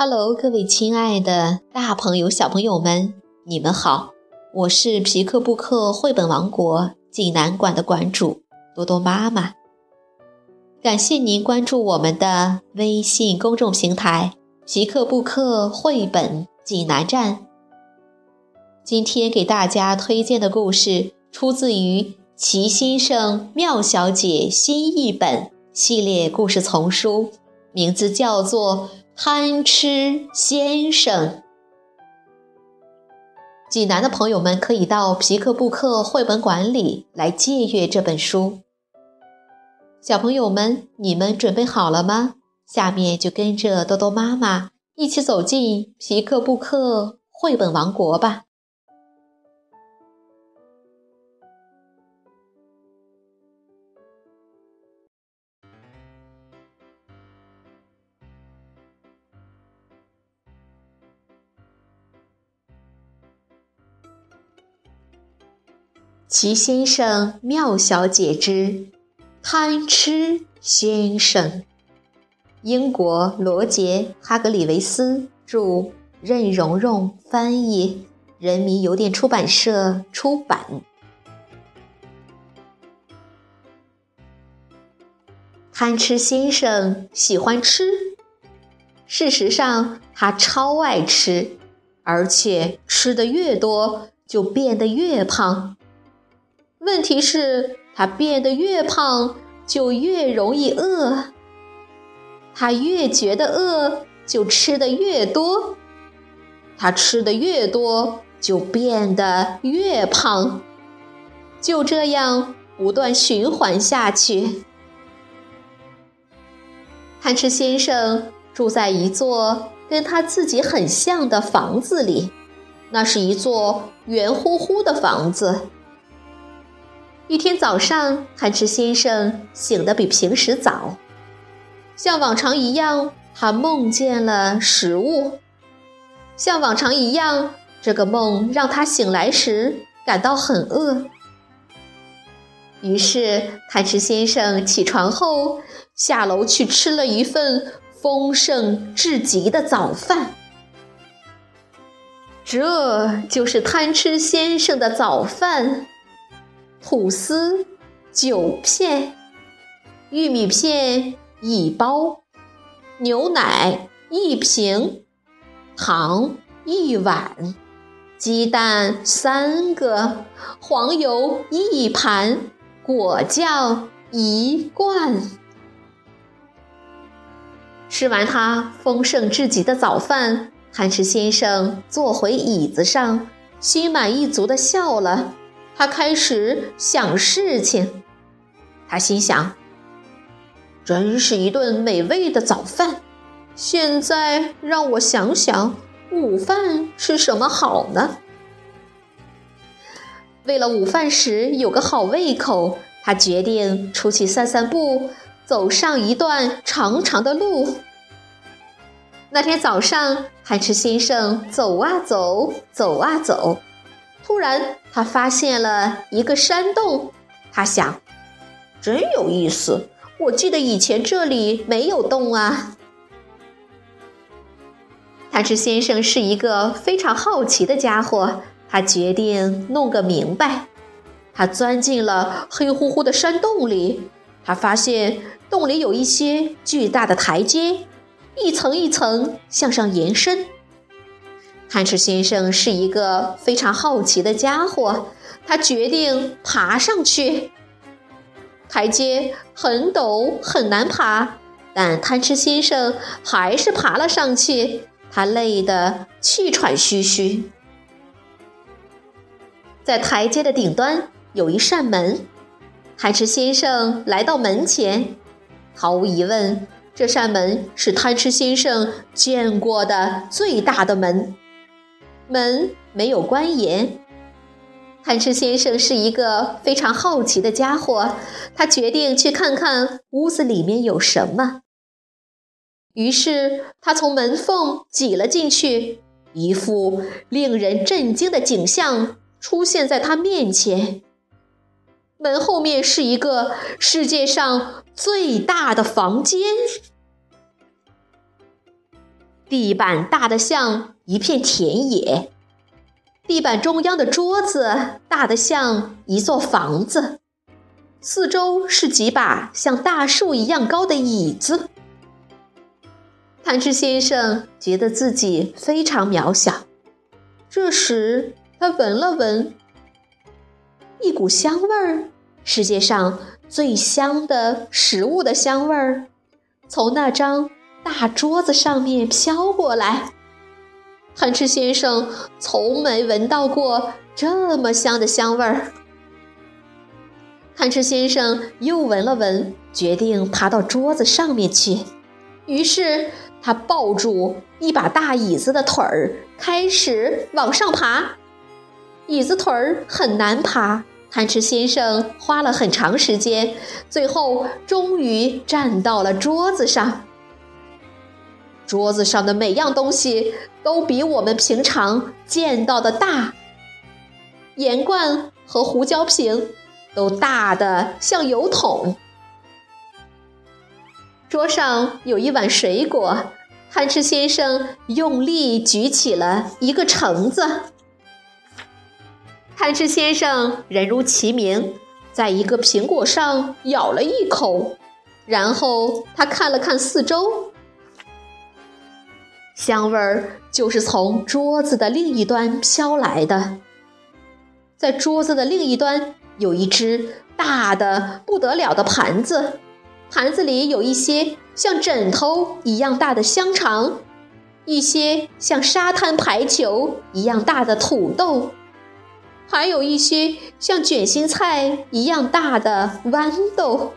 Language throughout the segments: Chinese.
Hello，各位亲爱的大朋友、小朋友们，你们好！我是皮克布克绘本王国济南馆的馆主多多妈妈。感谢您关注我们的微信公众平台“皮克布克绘本济南站”。今天给大家推荐的故事出自于《齐先生、妙小姐》新译本系列故事丛书，名字叫做。贪吃先生，济南的朋友们可以到皮克布克绘本馆里来借阅这本书。小朋友们，你们准备好了吗？下面就跟着多多妈妈一起走进皮克布克绘本王国吧。齐先生、妙小姐之贪吃先生，英国罗杰·哈格里维斯著，任蓉蓉翻译，人民邮电出版社出版。贪吃先生喜欢吃，事实上他超爱吃，而且吃的越多，就变得越胖。问题是，他变得越胖，就越容易饿。他越觉得饿，就吃的越多。他吃的越多，就变得越胖。就这样不断循环下去。贪吃先生住在一座跟他自己很像的房子里，那是一座圆乎乎的房子。一天早上，贪吃先生醒得比平时早，像往常一样，他梦见了食物。像往常一样，这个梦让他醒来时感到很饿。于是，贪吃先生起床后下楼去吃了一份丰盛至极的早饭。这就是贪吃先生的早饭。吐司九片，玉米片一包，牛奶一瓶，糖一碗，鸡蛋三个，黄油一盘，果酱一罐。吃完他丰盛至极的早饭，贪吃先生坐回椅子上，心满意足地笑了。他开始想事情，他心想：“真是一顿美味的早饭。现在让我想想，午饭吃什么好呢？”为了午饭时有个好胃口，他决定出去散散步，走上一段长长的路。那天早上，贪吃先生走啊走，走啊走。突然，他发现了一个山洞。他想，真有意思。我记得以前这里没有洞啊。贪吃先生是一个非常好奇的家伙，他决定弄个明白。他钻进了黑乎乎的山洞里，他发现洞里有一些巨大的台阶，一层一层向上延伸。贪吃先生是一个非常好奇的家伙，他决定爬上去。台阶很陡，很难爬，但贪吃先生还是爬了上去。他累得气喘吁吁。在台阶的顶端有一扇门，贪吃先生来到门前。毫无疑问，这扇门是贪吃先生见过的最大的门。门没有关严。贪吃先生是一个非常好奇的家伙，他决定去看看屋子里面有什么。于是他从门缝挤了进去，一副令人震惊的景象出现在他面前。门后面是一个世界上最大的房间。地板大得像一片田野，地板中央的桌子大得像一座房子，四周是几把像大树一样高的椅子。贪吃先生觉得自己非常渺小。这时，他闻了闻，一股香味儿，世界上最香的食物的香味儿，从那张大桌子上面飘过来。贪吃先生从没闻到过这么香的香味儿。贪吃先生又闻了闻，决定爬到桌子上面去。于是。他抱住一把大椅子的腿儿，开始往上爬。椅子腿儿很难爬，贪吃先生花了很长时间，最后终于站到了桌子上。桌子上的每样东西都比我们平常见到的大，盐罐和胡椒瓶都大的像油桶。桌上有一碗水果，贪吃先生用力举起了一个橙子。贪吃先生人如其名，在一个苹果上咬了一口，然后他看了看四周，香味儿就是从桌子的另一端飘来的。在桌子的另一端有一只大的不得了的盘子。盘子里有一些像枕头一样大的香肠，一些像沙滩排球一样大的土豆，还有一些像卷心菜一样大的豌豆。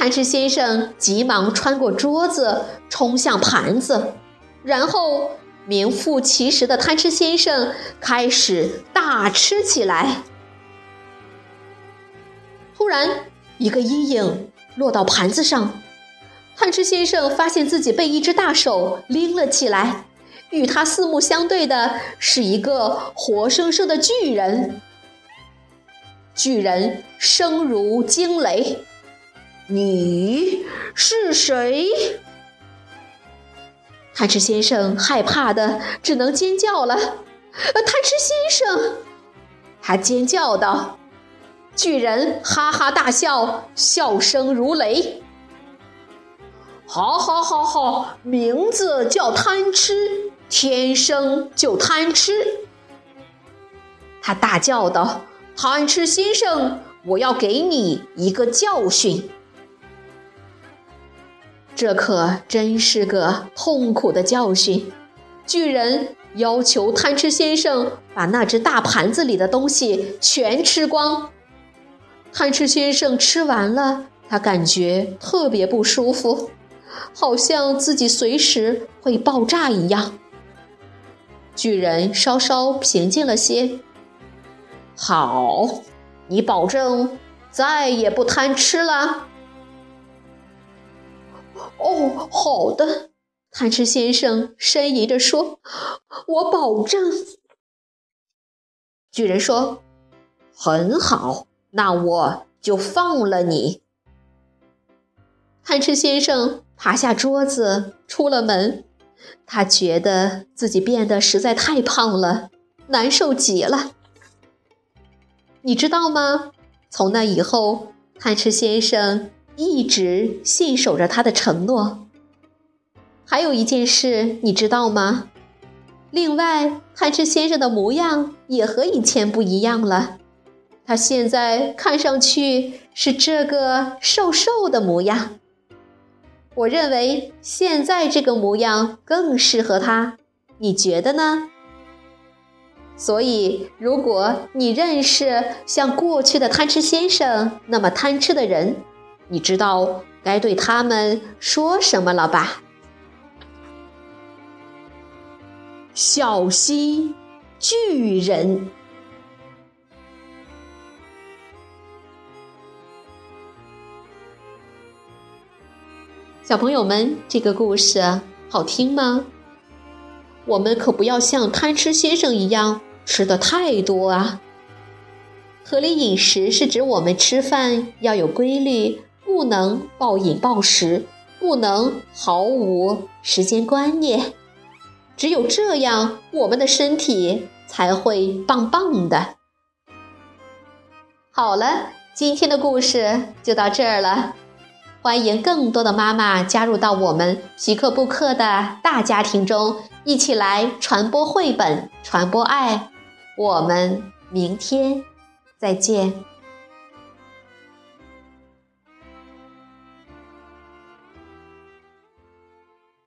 贪吃先生急忙穿过桌子，冲向盘子，然后名副其实的贪吃先生开始大吃起来。突然。一个阴影落到盘子上，贪吃先生发现自己被一只大手拎了起来。与他四目相对的是一个活生生的巨人。巨人声如惊雷：“你是谁？”贪吃先生害怕的只能尖叫了。贪吃先生，他尖叫道。巨人哈哈大笑，笑声如雷。好好好好，名字叫贪吃，天生就贪吃。他大叫道：“贪吃先生，我要给你一个教训。”这可真是个痛苦的教训。巨人要求贪吃先生把那只大盘子里的东西全吃光。贪吃先生吃完了，他感觉特别不舒服，好像自己随时会爆炸一样。巨人稍稍平静了些。好，你保证再也不贪吃了？哦，好的，贪吃先生呻吟着说：“我保证。”巨人说：“很好。”那我就放了你。贪吃先生爬下桌子，出了门。他觉得自己变得实在太胖了，难受极了。你知道吗？从那以后，贪吃先生一直信守着他的承诺。还有一件事，你知道吗？另外，贪吃先生的模样也和以前不一样了。他现在看上去是这个瘦瘦的模样，我认为现在这个模样更适合他，你觉得呢？所以，如果你认识像过去的贪吃先生那么贪吃的人，你知道该对他们说什么了吧？小心巨人。小朋友们，这个故事好听吗？我们可不要像贪吃先生一样吃的太多啊！合理饮食是指我们吃饭要有规律，不能暴饮暴食，不能毫无时间观念。只有这样，我们的身体才会棒棒的。好了，今天的故事就到这儿了。欢迎更多的妈妈加入到我们皮克布克的大家庭中，一起来传播绘本，传播爱。我们明天再见。